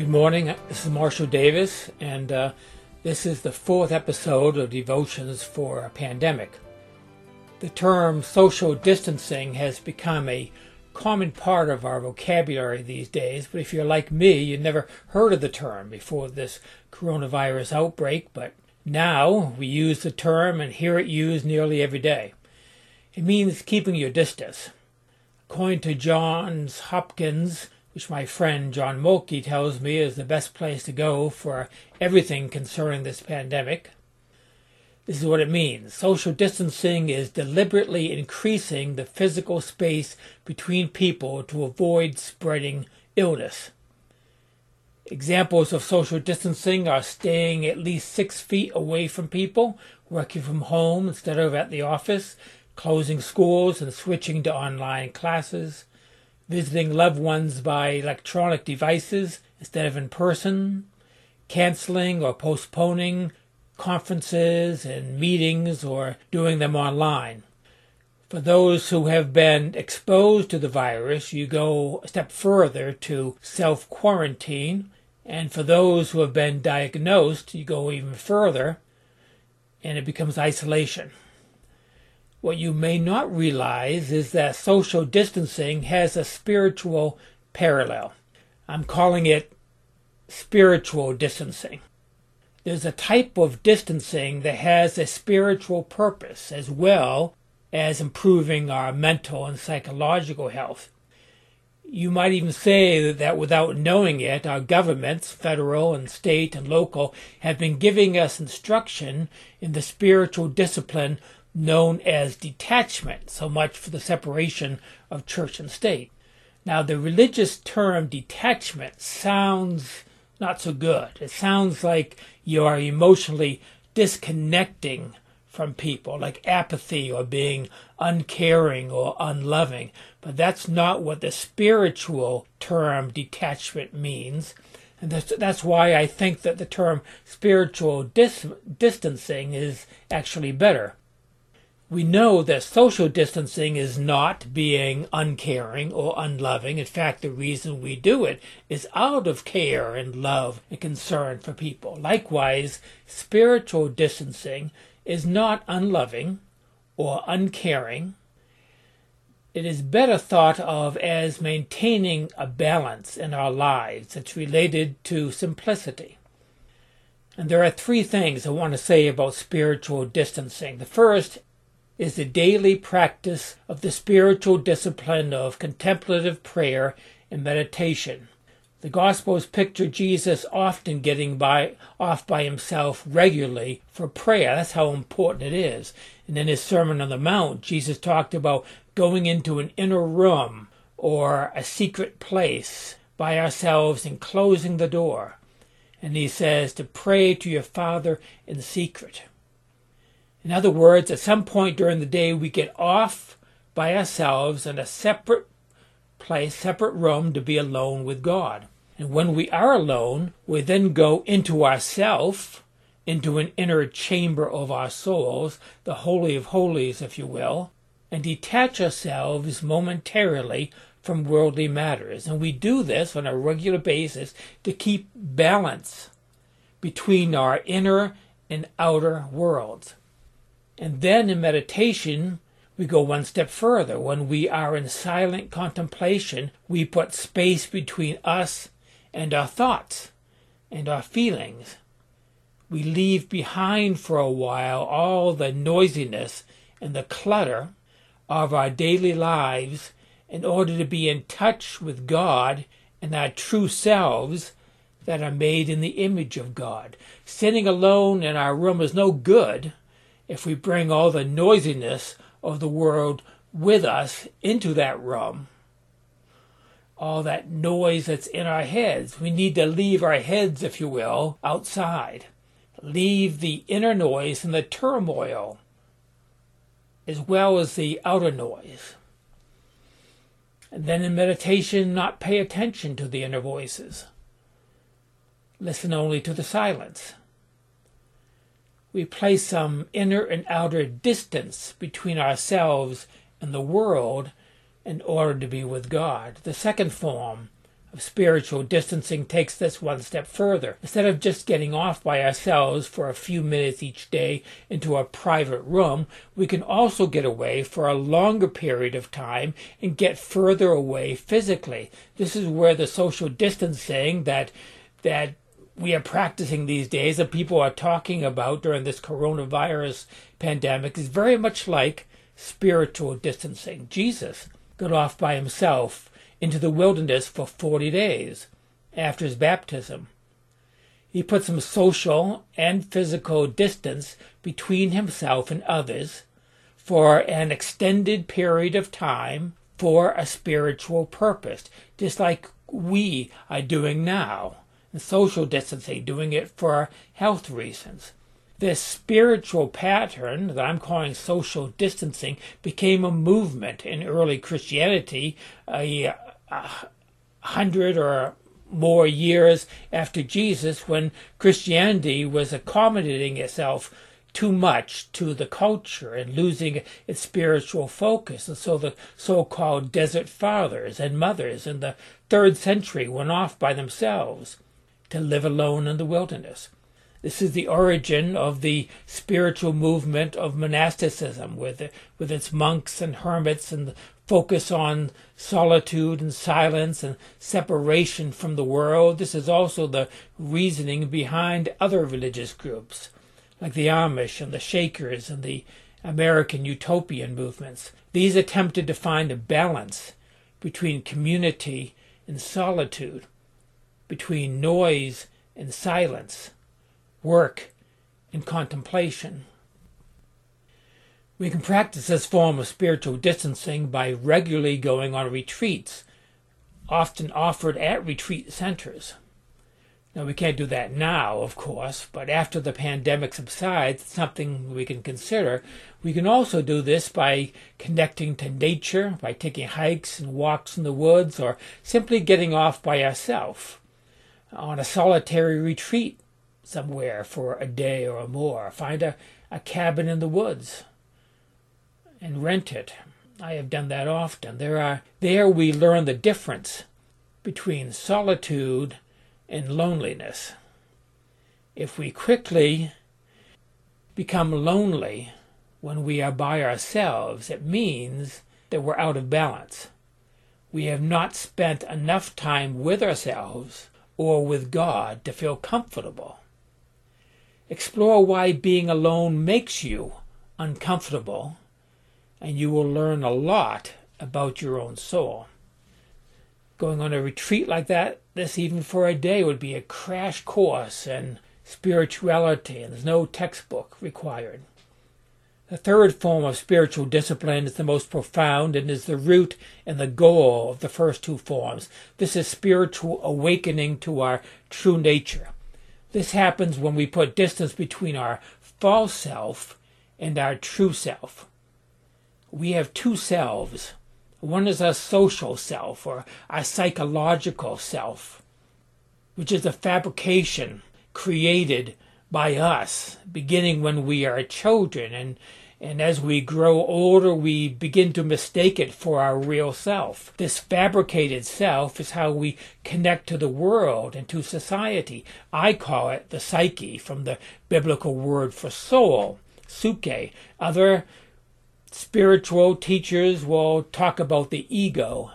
Good morning. This is Marshall Davis, and uh, this is the fourth episode of Devotions for a Pandemic. The term social distancing has become a common part of our vocabulary these days, but if you're like me, you never heard of the term before this coronavirus outbreak, but now we use the term and hear it used nearly every day. It means keeping your distance. According to Johns Hopkins, which my friend John Mulkey tells me is the best place to go for everything concerning this pandemic. This is what it means. Social distancing is deliberately increasing the physical space between people to avoid spreading illness. Examples of social distancing are staying at least six feet away from people, working from home instead of at the office, closing schools and switching to online classes, visiting loved ones by electronic devices instead of in person, canceling or postponing conferences and meetings or doing them online. For those who have been exposed to the virus, you go a step further to self quarantine. And for those who have been diagnosed, you go even further and it becomes isolation. What you may not realize is that social distancing has a spiritual parallel. I'm calling it spiritual distancing. There's a type of distancing that has a spiritual purpose as well as improving our mental and psychological health. You might even say that without knowing it, our governments, federal and state and local, have been giving us instruction in the spiritual discipline known as detachment, so much for the separation of church and state. Now, the religious term detachment sounds not so good. It sounds like you are emotionally disconnecting from people, like apathy or being uncaring or unloving. But that's not what the spiritual term detachment means. And that's, that's why I think that the term spiritual dis- distancing is actually better we know that social distancing is not being uncaring or unloving. In fact, the reason we do it is out of care and love and concern for people. Likewise, spiritual distancing is not unloving or uncaring. It is better thought of as maintaining a balance in our lives that's related to simplicity. And there are three things I want to say about spiritual distancing. The first is the daily practice of the spiritual discipline of contemplative prayer and meditation. The Gospels picture Jesus often getting by off by himself regularly for prayer. That's how important it is. And in his Sermon on the Mount, Jesus talked about going into an inner room or a secret place by ourselves and closing the door. And he says to pray to your Father in secret. In other words, at some point during the day, we get off by ourselves in a separate place, separate room to be alone with God. And when we are alone, we then go into ourself, into an inner chamber of our souls, the Holy of Holies, if you will, and detach ourselves momentarily from worldly matters. And we do this on a regular basis to keep balance between our inner and outer worlds. And then in meditation, we go one step further. When we are in silent contemplation, we put space between us and our thoughts and our feelings. We leave behind for a while all the noisiness and the clutter of our daily lives in order to be in touch with God and our true selves that are made in the image of God. Sitting alone in our room is no good if we bring all the noisiness of the world with us into that room, all that noise that's in our heads. We need to leave our heads, if you will, outside. Leave the inner noise and the turmoil, as well as the outer noise. And then in meditation, not pay attention to the inner voices. Listen only to the silence we place some inner and outer distance between ourselves and the world in order to be with God. The second form of spiritual distancing takes this one step further. Instead of just getting off by ourselves for a few minutes each day into a private room, we can also get away for a longer period of time and get further away physically. This is where the social distancing that that we are practicing these days that people are talking about during this coronavirus pandemic is very much like spiritual distancing. Jesus got off by himself into the wilderness for 40 days after his baptism. He put some social and physical distance between himself and others for an extended period of time for a spiritual purpose, just like we are doing now. And social distancing, doing it for health reasons. This spiritual pattern that I'm calling social distancing became a movement in early Christianity, a, a hundred or more years after Jesus when Christianity was accommodating itself too much to the culture and losing its spiritual focus. And so the so called desert fathers and mothers in the third century went off by themselves to live alone in the wilderness. This is the origin of the spiritual movement of monasticism, with, with its monks and hermits and the focus on solitude and silence and separation from the world. This is also the reasoning behind other religious groups, like the Amish and the Shakers and the American utopian movements. These attempted to find a balance between community and solitude, between noise and silence work, and contemplation. We can practice this form of spiritual distancing by regularly going on retreats, often offered at retreat centers. Now, we can't do that now, of course, but after the pandemic subsides, it's something we can consider. We can also do this by connecting to nature, by taking hikes and walks in the woods, or simply getting off by ourselves on a solitary retreat somewhere for a day or more. Find a, a cabin in the woods and rent it. I have done that often. There are there we learn the difference between solitude and loneliness. If we quickly become lonely when we are by ourselves, it means that we're out of balance. We have not spent enough time with ourselves or with God to feel comfortable. Explore why being alone makes you uncomfortable, and you will learn a lot about your own soul. Going on a retreat like that, this even for a day, would be a crash course in spirituality, and there's no textbook required. The third form of spiritual discipline is the most profound and is the root and the goal of the first two forms. This is spiritual awakening to our true nature. This happens when we put distance between our false self and our true self. We have two selves. One is our social self or our psychological self, which is a fabrication created by us, beginning when we are children and and as we grow older, we begin to mistake it for our real self. This fabricated self is how we connect to the world and to society. I call it the psyche from the biblical word for soul, psyche. Other spiritual teachers will talk about the ego.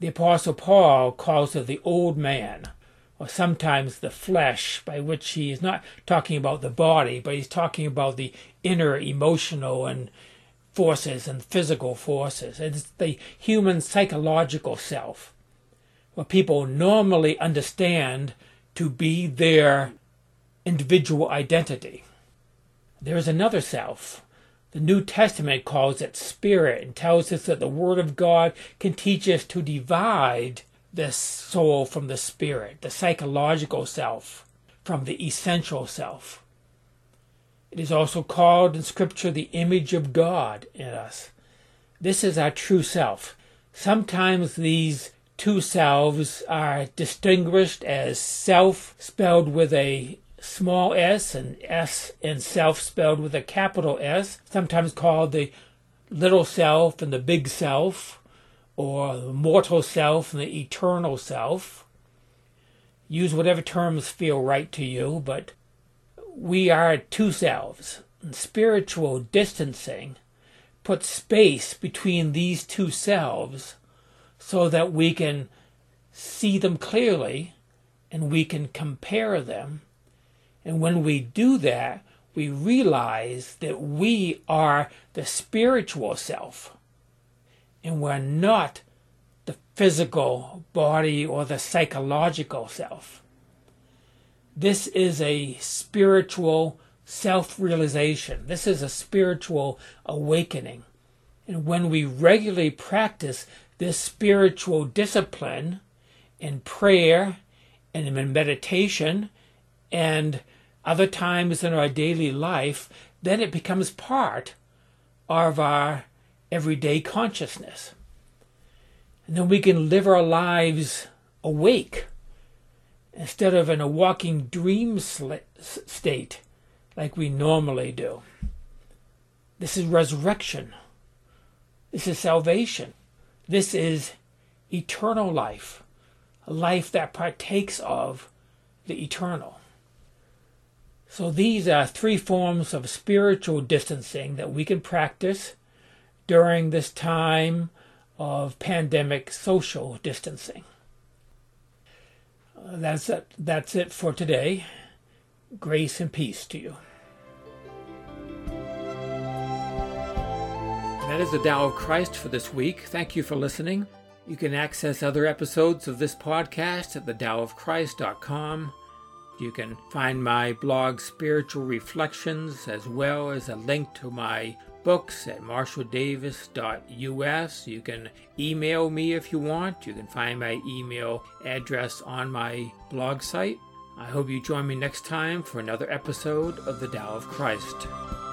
The Apostle Paul calls it the old man or sometimes the flesh, by which he is not talking about the body, but he's talking about the inner emotional and forces and physical forces. It's the human psychological self, what people normally understand to be their individual identity. There is another self. The New Testament calls it spirit and tells us that the Word of God can teach us to divide the soul from the spirit, the psychological self from the essential self. It is also called in Scripture the image of God in us. This is our true self. Sometimes these two selves are distinguished as self spelled with a small s and s and self spelled with a capital S, sometimes called the little self and the big self or the mortal self and the eternal self. Use whatever terms feel right to you, but we are two selves. And spiritual distancing puts space between these two selves so that we can see them clearly and we can compare them. And when we do that, we realize that we are the spiritual self and we're not the physical body or the psychological self. This is a spiritual self realization. This is a spiritual awakening. And when we regularly practice this spiritual discipline in prayer and in meditation and other times in our daily life, then it becomes part of our everyday consciousness. And then we can live our lives awake instead of in a walking dream state like we normally do. This is resurrection. This is salvation. This is eternal life, a life that partakes of the eternal. So these are three forms of spiritual distancing that we can practice during this time of pandemic social distancing. Uh, that's it. That's it for today. Grace and peace to you. That is the Tao of Christ for this week. Thank you for listening. You can access other episodes of this podcast at thedaoofchrist.com. You can find my blog Spiritual Reflections as well as a link to my books at marshalldavis.us. You can email me if you want. You can find my email address on my blog site. I hope you join me next time for another episode of The Tao of Christ.